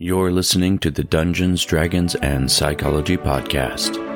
You're listening to the Dungeons, Dragons, and Psychology Podcast.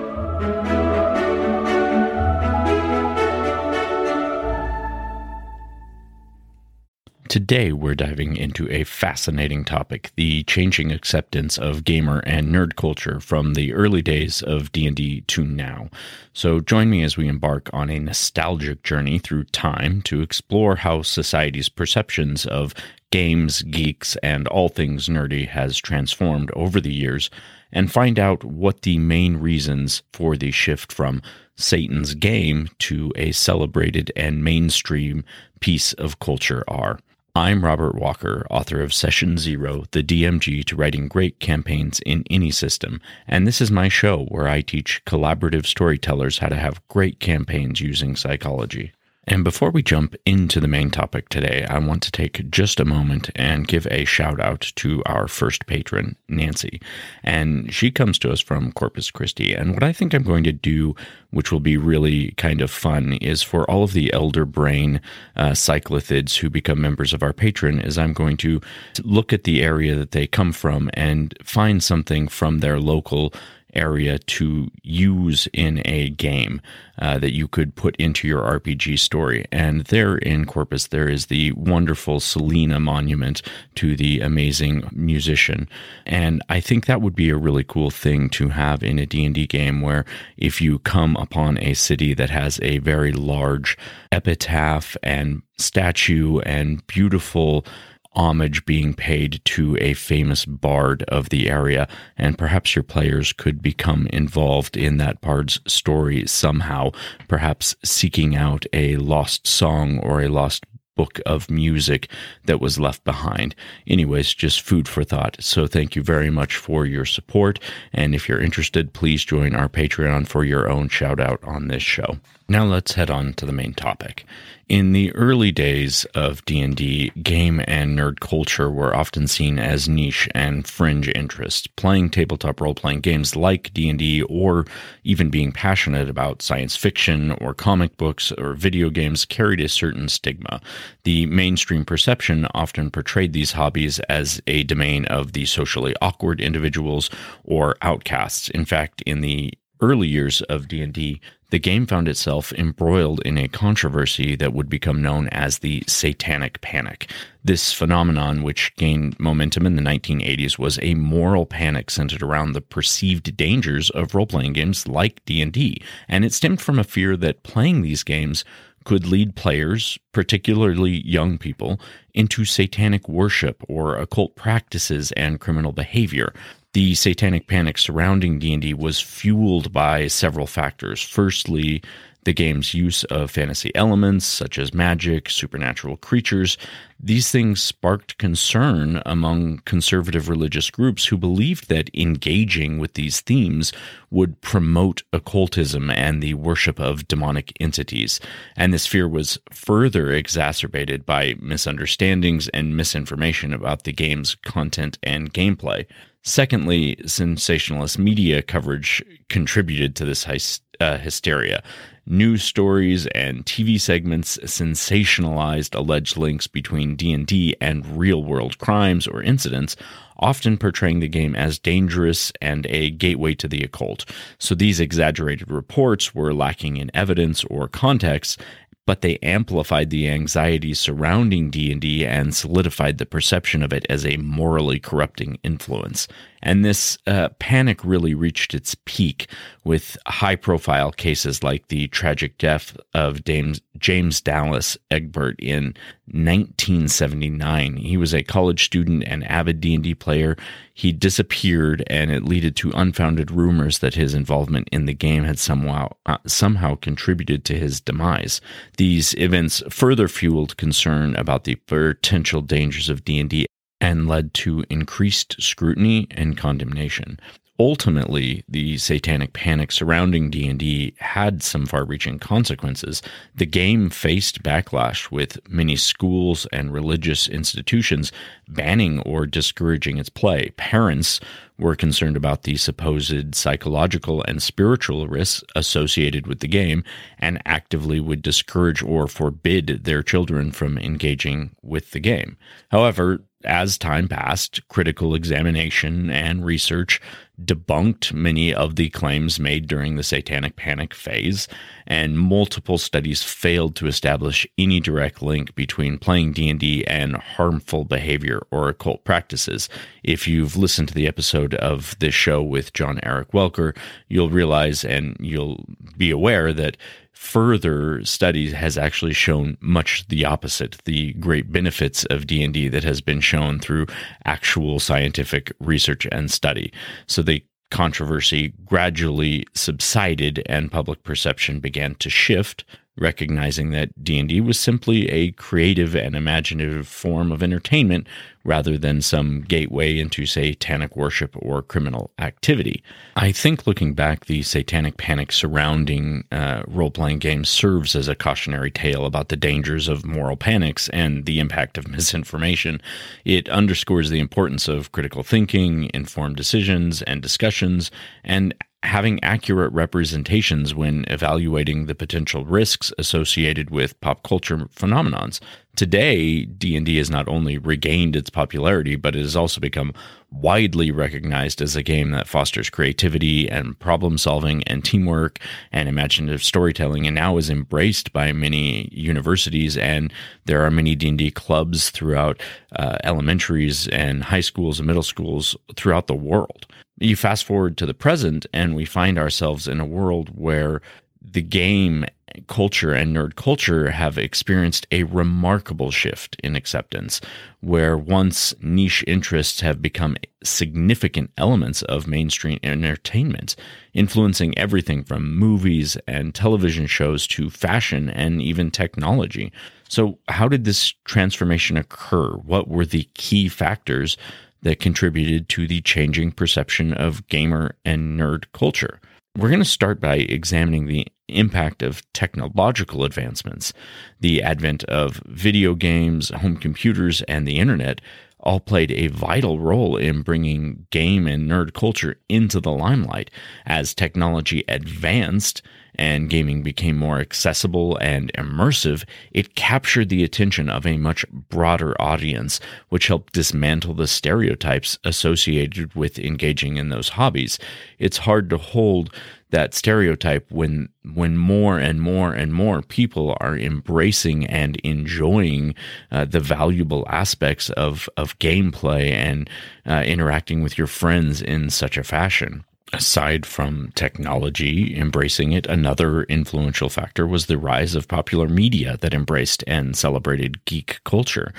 Today, we're diving into a fascinating topic: the changing acceptance of gamer and nerd culture from the early days of D&D to now. So, join me as we embark on a nostalgic journey through time to explore how society's perceptions of games, geeks, and all things nerdy has transformed over the years, and find out what the main reasons for the shift from Satan's game to a celebrated and mainstream piece of culture are. I'm Robert Walker, author of Session Zero, the DMG to writing great campaigns in any system. And this is my show where I teach collaborative storytellers how to have great campaigns using psychology. And before we jump into the main topic today, I want to take just a moment and give a shout out to our first patron, Nancy. And she comes to us from Corpus Christi. And what I think I'm going to do, which will be really kind of fun, is for all of the elder brain uh, cyclothids who become members of our Patreon, is I'm going to look at the area that they come from and find something from their local area to use in a game uh, that you could put into your RPG story. And there in Corpus, there is the wonderful Selena monument to the amazing musician. And I think that would be a really cool thing to have in a D&D game where if you come upon a city that has a very large epitaph and statue and beautiful homage being paid to a famous bard of the area, and perhaps your players could become involved in that bard's story somehow, perhaps seeking out a lost song or a lost book of music that was left behind. Anyways, just food for thought. So thank you very much for your support. And if you're interested, please join our Patreon for your own shout out on this show. Now let's head on to the main topic. In the early days of D&D, game and nerd culture were often seen as niche and fringe interests. Playing tabletop role-playing games like D&D or even being passionate about science fiction or comic books or video games carried a certain stigma. The mainstream perception often portrayed these hobbies as a domain of the socially awkward individuals or outcasts. In fact, in the early years of D&D, the game found itself embroiled in a controversy that would become known as the Satanic Panic. This phenomenon, which gained momentum in the 1980s, was a moral panic centered around the perceived dangers of role-playing games like D&D, and it stemmed from a fear that playing these games could lead players, particularly young people, into satanic worship or occult practices and criminal behavior the satanic panic surrounding D&D was fueled by several factors. Firstly, the game's use of fantasy elements such as magic, supernatural creatures. These things sparked concern among conservative religious groups who believed that engaging with these themes would promote occultism and the worship of demonic entities. And this fear was further exacerbated by misunderstandings and misinformation about the game's content and gameplay. Secondly, sensationalist media coverage contributed to this uh, hysteria. News stories and TV segments sensationalized alleged links between D&D and real-world crimes or incidents, often portraying the game as dangerous and a gateway to the occult. So these exaggerated reports were lacking in evidence or context but they amplified the anxiety surrounding D&D and solidified the perception of it as a morally corrupting influence. And this uh, panic really reached its peak with high profile cases like the tragic death of James, Dallas Egbert in 1979. He was a college student and avid D&D player. He disappeared and it led to unfounded rumors that his involvement in the game had somehow uh, somehow contributed to his demise. These events further fueled concern about the potential dangers of D&D and led to increased scrutiny and condemnation. Ultimately the satanic panic surrounding D&D had some far-reaching consequences. The game faced backlash with many schools and religious institutions banning or discouraging its play. Parents were concerned about the supposed psychological and spiritual risks associated with the game and actively would discourage or forbid their children from engaging with the game. However, as time passed, critical examination and research debunked many of the claims made during the satanic panic phase, and multiple studies failed to establish any direct link between playing D&D and harmful behavior or occult practices. If you've listened to the episode of this show with John Eric Welker, you'll realize and you'll be aware that further studies has actually shown much the opposite the great benefits of d&d that has been shown through actual scientific research and study. So the controversy gradually subsided and public perception began to shift recognizing that D&D was simply a creative and imaginative form of entertainment rather than some gateway into satanic worship or criminal activity. I think looking back, the satanic panic surrounding uh, role playing games serves as a cautionary tale about the dangers of moral panics and the impact of misinformation. It underscores the importance of critical thinking, informed decisions and discussions, and having accurate representations when evaluating the potential risks associated with pop culture phenomenons. Today, D&D has not only regained its popularity, but it has also become widely recognized as a game that fosters creativity and problem solving and teamwork and imaginative storytelling and now is embraced by many universities and there are many D&D clubs throughout uh, elementaries and high schools and middle schools throughout the world. You fast forward to the present, and we find ourselves in a world where the game culture and nerd culture have experienced a remarkable shift in acceptance, where once niche interests have become significant elements of mainstream entertainment, influencing everything from movies and television shows to fashion and even technology. So, how did this transformation occur? What were the key factors that contributed to the changing perception of gamer and nerd culture. We're going to start by examining the impact of technological advancements. The advent of video games, home computers, and the internet all played a vital role in bringing game and nerd culture into the limelight. As technology advanced, and gaming became more accessible and immersive, it captured the attention of a much broader audience, which helped dismantle the stereotypes associated with engaging in those hobbies. It's hard to hold that stereotype when when more and more and more people are embracing and enjoying uh, the valuable aspects of of gameplay and uh, interacting with your friends in such a fashion aside from technology embracing it, another influential factor was the rise of popular media that embraced and celebrated geek culture.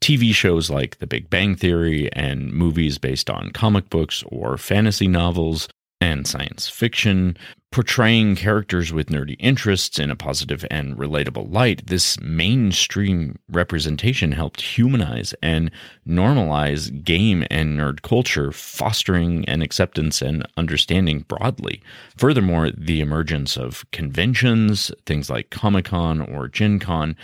TV shows like The Big Bang Theory and movies based on comic books or fantasy novels and science fiction portraying characters with nerdy interests in a positive and relatable light, this mainstream representation helped humanize and normalize game and nerd culture, fostering an acceptance and understanding broadly. Furthermore, the emergence of conventions, things like Comic Con or Gen Con,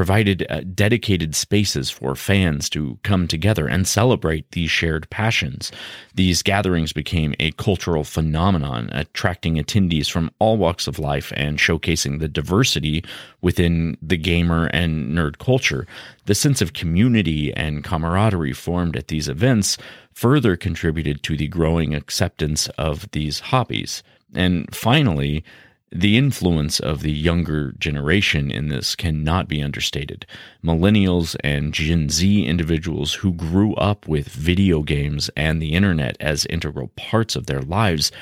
provided uh, dedicated spaces for fans to come together and celebrate these shared passions. These gatherings became a cultural phenomenon, attracting attendees from all walks of life and showcasing the diversity within the gamer and nerd culture. The sense of community and camaraderie formed at these events further contributed to the growing acceptance of these hobbies. And finally, the influence of the younger generation in this cannot be understated. Millennials and Gen Z individuals who grew up with video games and the internet as integral parts of their lives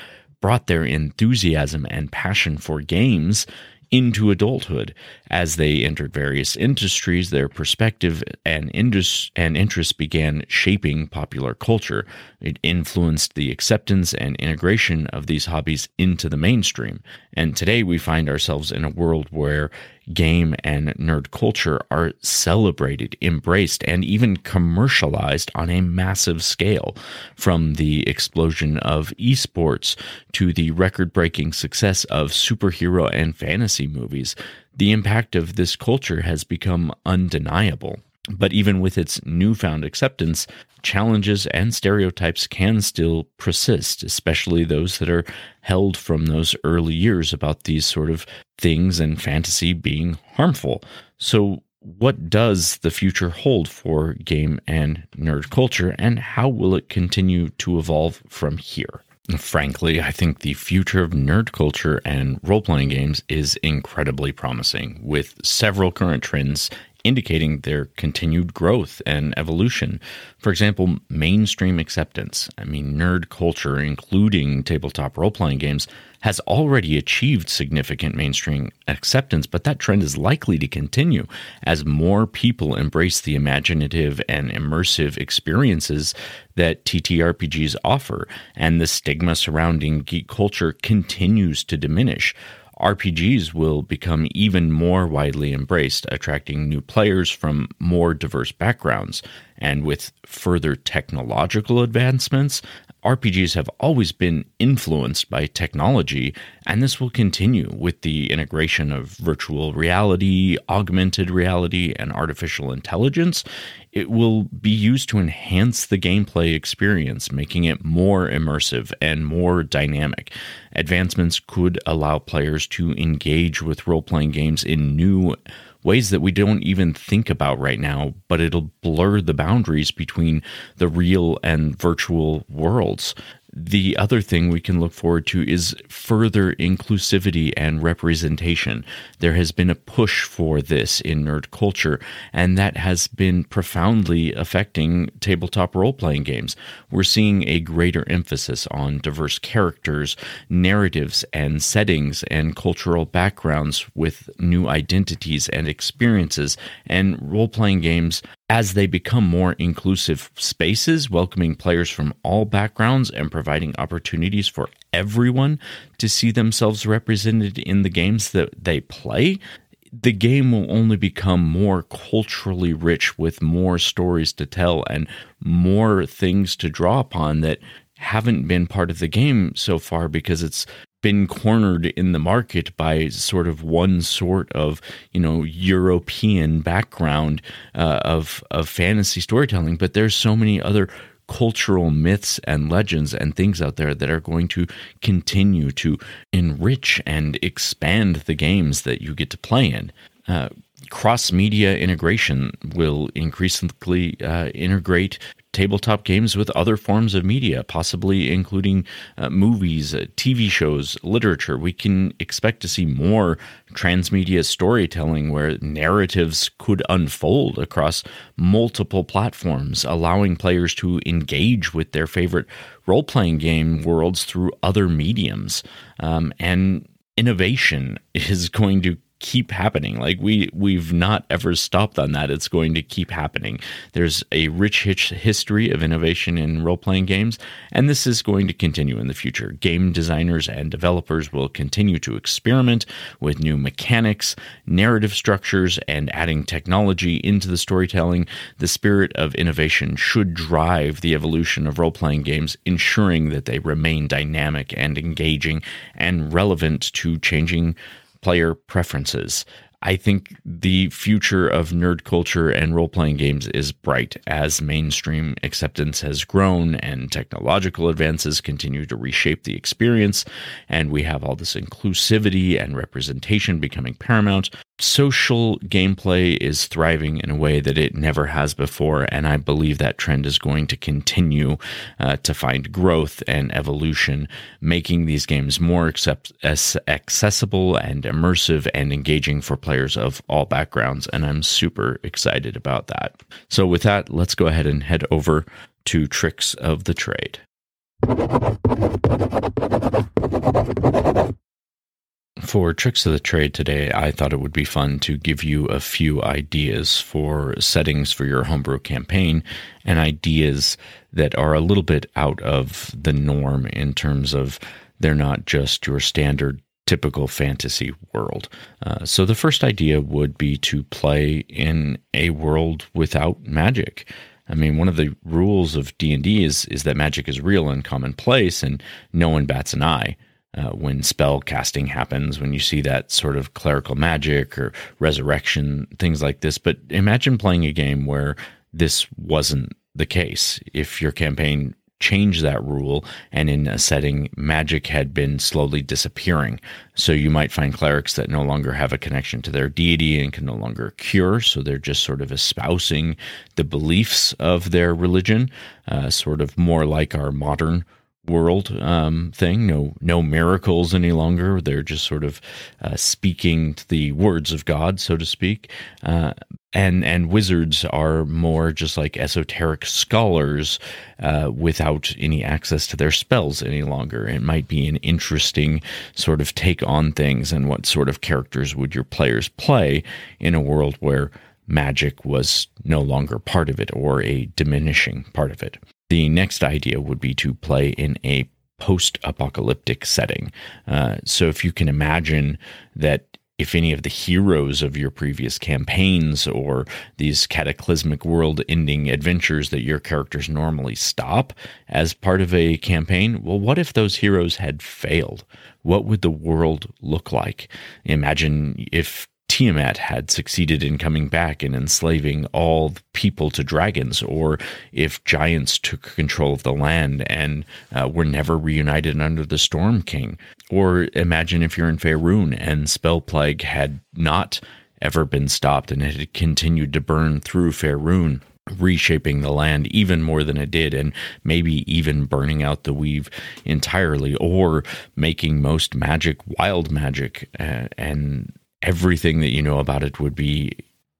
brought their enthusiasm and passion for games into adulthood. As they entered various industries, their perspective and, indus- and interests began shaping popular culture. It influenced the acceptance and integration of these hobbies into the mainstream. And today we find ourselves in a world where game and nerd culture are celebrated, embraced, and even commercialized on a massive scale. From the explosion of esports to the record breaking success of superhero and fantasy movies, the impact of this culture has become undeniable. But even with its newfound acceptance, challenges and stereotypes can still persist, especially those that are held from those early years about these sort of things and fantasy being harmful. So, what does the future hold for game and nerd culture, and how will it continue to evolve from here? Frankly, I think the future of nerd culture and role playing games is incredibly promising, with several current trends indicating their continued growth and evolution. For example, mainstream acceptance. I mean, nerd culture, including tabletop role playing games, has already achieved significant mainstream acceptance, but that trend is likely to continue as more people embrace the imaginative and immersive experiences that TTRPGs offer, and the stigma surrounding geek culture continues to diminish. RPGs will become even more widely embraced, attracting new players from more diverse backgrounds. And with further technological advancements, RPGs have always been influenced by technology, and this will continue with the integration of virtual reality, augmented reality, and artificial intelligence. It will be used to enhance the gameplay experience, making it more immersive and more dynamic. Advancements could allow players to engage with role playing games in new ways that we don't even think about right now, but it'll blur the boundaries between the real and virtual worlds. The other thing we can look forward to is further inclusivity and representation. There has been a push for this in nerd culture, and that has been profoundly affecting tabletop role playing games. We're seeing a greater emphasis on diverse characters, narratives, and settings, and cultural backgrounds with new identities and experiences. And role playing games as they become more inclusive spaces, welcoming players from all backgrounds and providing opportunities for everyone to see themselves represented in the games that they play, the game will only become more culturally rich with more stories to tell and more things to draw upon that haven't been part of the game so far because it's been cornered in the market by sort of one sort of you know European background uh, of of fantasy storytelling, but there's so many other cultural myths and legends and things out there that are going to continue to enrich and expand the games that you get to play in. Uh, cross media integration will increasingly uh, integrate tabletop games with other forms of media, possibly including uh, movies, uh, TV shows, literature. We can expect to see more transmedia storytelling where narratives could unfold across multiple platforms, allowing players to engage with their favorite role playing game worlds through other mediums. Um, and innovation is going to keep happening. Like we we've not ever stopped on that. It's going to keep happening. There's a rich history of innovation in role-playing games, and this is going to continue in the future. Game designers and developers will continue to experiment with new mechanics, narrative structures, and adding technology into the storytelling. The spirit of innovation should drive the evolution of role-playing games, ensuring that they remain dynamic and engaging and relevant to changing player preferences. I think the future of nerd culture and role playing games is bright as mainstream acceptance has grown and technological advances continue to reshape the experience. And we have all this inclusivity and representation becoming paramount social gameplay is thriving in a way that it never has before, and I believe that trend is going to continue uh, to find growth and evolution, making these games more accept- accessible and immersive and engaging for players of all backgrounds. And I'm super excited about that. So, with that, let's go ahead and head over to Tricks of the Trade. For Tricks of the Trade today, I thought it would be fun to give you a few ideas for settings for your homebrew campaign and ideas that are a little bit out of the norm in terms of they're not just your standard typical fantasy world. Uh, so the first idea would be to play in a world without magic. I mean, one of the rules of D and D is is that magic is real and commonplace, and no one bats an eye uh, when spell casting happens. When you see that sort of clerical magic or resurrection, things like this. But imagine playing a game where this wasn't the case. If your campaign changed that rule and in a setting magic had been slowly disappearing so you might find clerics that no longer have a connection to their deity and can no longer cure so they're just sort of espousing the beliefs of their religion uh, sort of more like our modern world um, thing. No, no miracles any longer. They're just sort of uh, speaking the words of God, so to speak. Uh, and and wizards are more just like esoteric scholars uh, without any access to their spells any longer. It might be an interesting sort of take on things and what sort of characters would your players play in a world where magic was no longer part of it or a diminishing part of it. The next idea would be to play in a post apocalyptic setting. Uh, so if you can imagine that if any of the heroes of your previous campaigns or these cataclysmic world ending adventures that your characters normally stop as part of a campaign, well, what if those heroes had failed? What would the world look like? Imagine if Tiamat had succeeded in coming back and enslaving all people to dragons, or if giants took control of the land and uh, were never reunited under the Storm King. Or imagine if you're in Faerun and Spell Plague had not ever been stopped and it had continued to burn through Faerun reshaping the land even more than it did and maybe even burning out the weave entirely or making most magic wild magic uh, and everything that you know about it would be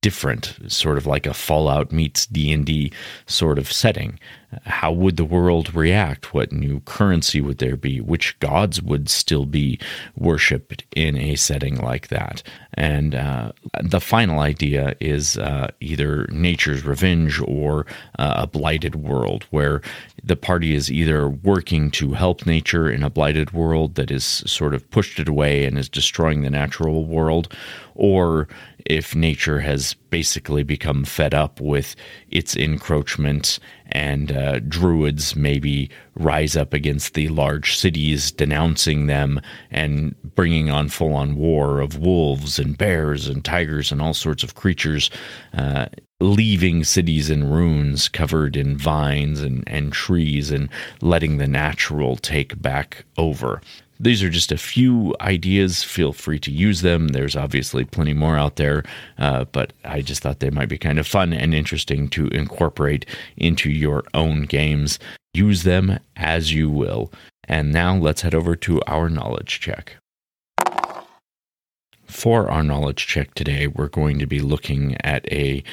different sort of like a fallout meets d&d sort of setting how would the world react? What new currency would there be? Which gods would still be worshipped in a setting like that? And uh, the final idea is uh, either nature's revenge or uh, a blighted world where the party is either working to help nature in a blighted world that is sort of pushed it away and is destroying the natural world or if nature has basically become fed up with its encroachment and uh, druids maybe rise up against the large cities, denouncing them and bringing on full on war of wolves and bears and tigers and all sorts of creatures, uh, leaving cities in ruins covered in vines and, and trees and letting the natural take back over. These are just a few ideas. Feel free to use them. There's obviously plenty more out there, uh, but I just thought they might be kind of fun and interesting to incorporate into your own games. Use them as you will. And now let's head over to our knowledge check. For our knowledge check today, we're going to be looking at a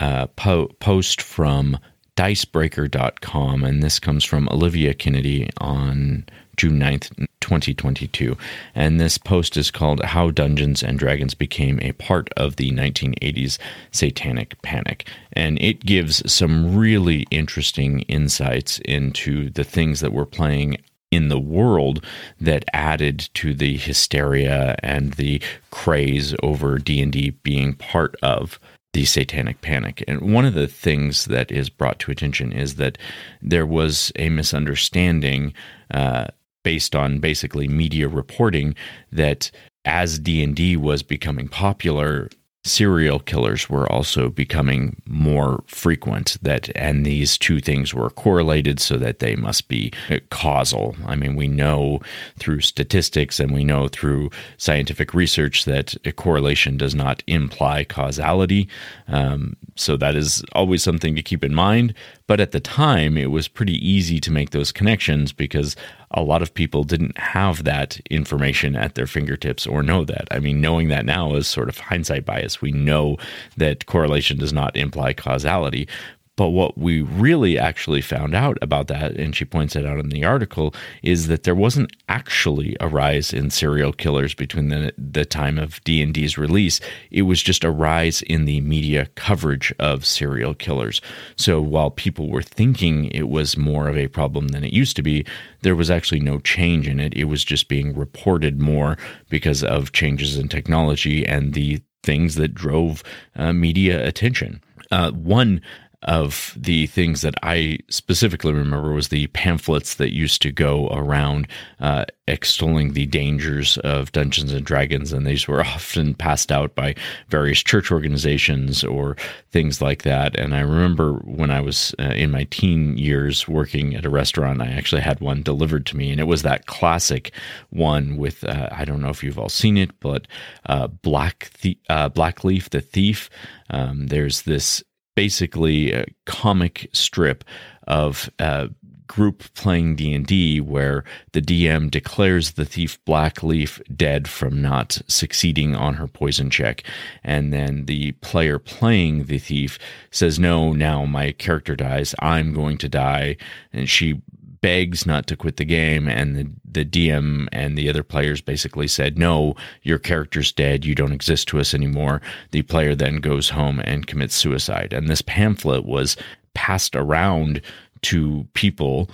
uh, po- post from dicebreaker.com, and this comes from Olivia Kennedy on June 9th, 2022. And this post is called How Dungeons and Dragons Became a Part of the 1980s Satanic Panic. And it gives some really interesting insights into the things that were playing in the world that added to the hysteria and the craze over D&D being part of the satanic panic. And one of the things that is brought to attention is that there was a misunderstanding uh, based on basically media reporting that as D&D was becoming popular serial killers were also becoming more frequent that and these two things were correlated so that they must be causal. I mean we know through statistics and we know through scientific research that a correlation does not imply causality. Um, so that is always something to keep in mind but at the time it was pretty easy to make those connections because a lot of people didn't have that information at their fingertips or know that. I mean, knowing that now is sort of hindsight bias. We know that correlation does not imply causality. But what we really actually found out about that, and she points it out in the article, is that there wasn't actually a rise in serial killers between the the time of D and D's release. It was just a rise in the media coverage of serial killers. So while people were thinking it was more of a problem than it used to be, there was actually no change in it. It was just being reported more because of changes in technology and the things that drove uh, media attention. Uh, one of the things that I specifically remember was the pamphlets that used to go around uh, extolling the dangers of Dungeons and Dragons, and these were often passed out by various church organizations or things like that. And I remember when I was uh, in my teen years working at a restaurant, I actually had one delivered to me, and it was that classic one with uh, I don't know if you've all seen it, but uh, Black the- uh, Blackleaf the Thief. Um, there's this basically a comic strip of a group playing D&D where the DM declares the thief Blackleaf dead from not succeeding on her poison check. And then the player playing the thief says no now my character dies. I'm going to die. And she begs not to quit the game, and the, the DM and the other players basically said, No, your character's dead. You don't exist to us anymore. The player then goes home and commits suicide. And this pamphlet was passed around to people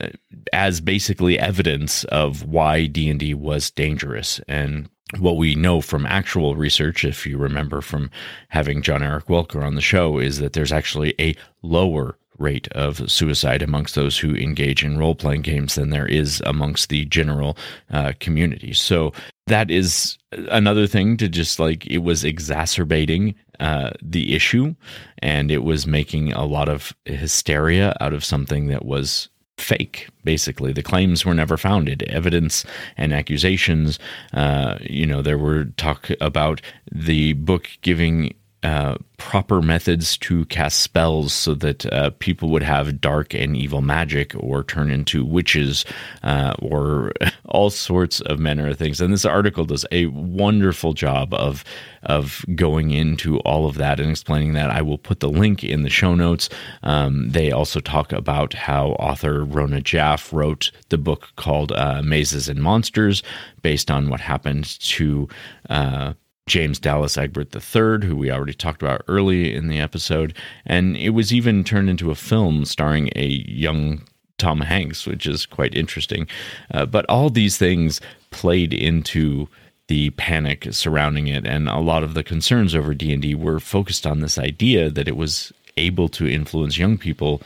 uh, as basically evidence of why D&D was dangerous and what we know from actual research, if you remember from having John Eric Welker on the show, is that there's actually a lower rate of suicide amongst those who engage in role playing games than there is amongst the general uh, community. So that is another thing to just like it was exacerbating uh, the issue and it was making a lot of hysteria out of something that was fake basically the claims were never founded evidence and accusations uh, you know there were talk about the book giving uh, proper methods to cast spells so that uh, people would have dark and evil magic or turn into witches uh, or all sorts of manner of things. And this article does a wonderful job of of going into all of that and explaining that. I will put the link in the show notes. Um, they also talk about how author Rona Jaffe wrote the book called uh, Mazes and Monsters based on what happened to uh, James Dallas Egbert III, who we already talked about early in the episode. And it was even turned into a film starring a young Tom Hanks, which is quite interesting. Uh, but all these things played into the panic surrounding it and a lot of the concerns over D&D were focused on this idea that it was able to influence young people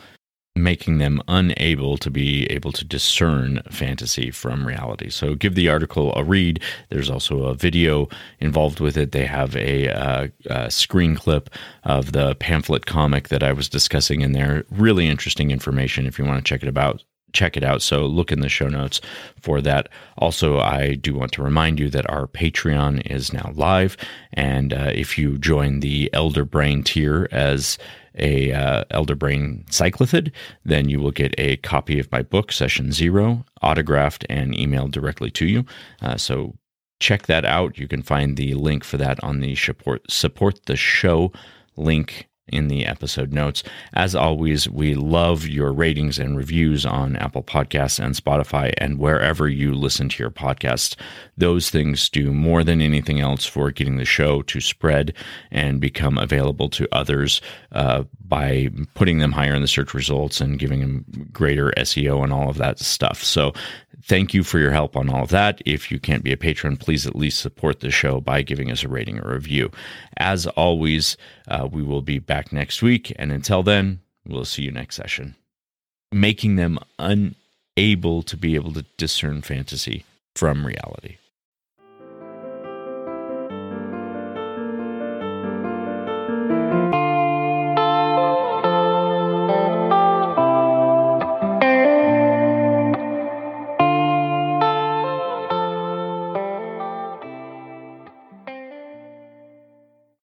making them unable to be able to discern fantasy from reality. So give the article a read. There's also a video involved with it. They have a, uh, a, screen clip of the pamphlet comic that I was discussing in there. Really interesting information if you want to check it about. Check it out. So look in the show notes for that. Also, I do want to remind you that our Patreon is now live, and uh, if you join the Elder Brain tier as a uh, Elder Brain cyclithid, then you will get a copy of my book, Session Zero, autographed and emailed directly to you. Uh, so check that out. You can find the link for that on the support support the show link in the episode notes. As always, we love your ratings and reviews on Apple Podcasts and Spotify and wherever you listen to your podcasts. Those things do more than anything else for getting the show to spread and become available to others uh, by putting them higher in the search results and giving them greater SEO and all of that stuff. So thank you for your help on all of that. If you can't be a patron, please at least support the show by giving us a rating or review. As always, uh, we will be back next week. And until then, we'll see you next session. Making them unable to be able to discern fantasy from reality.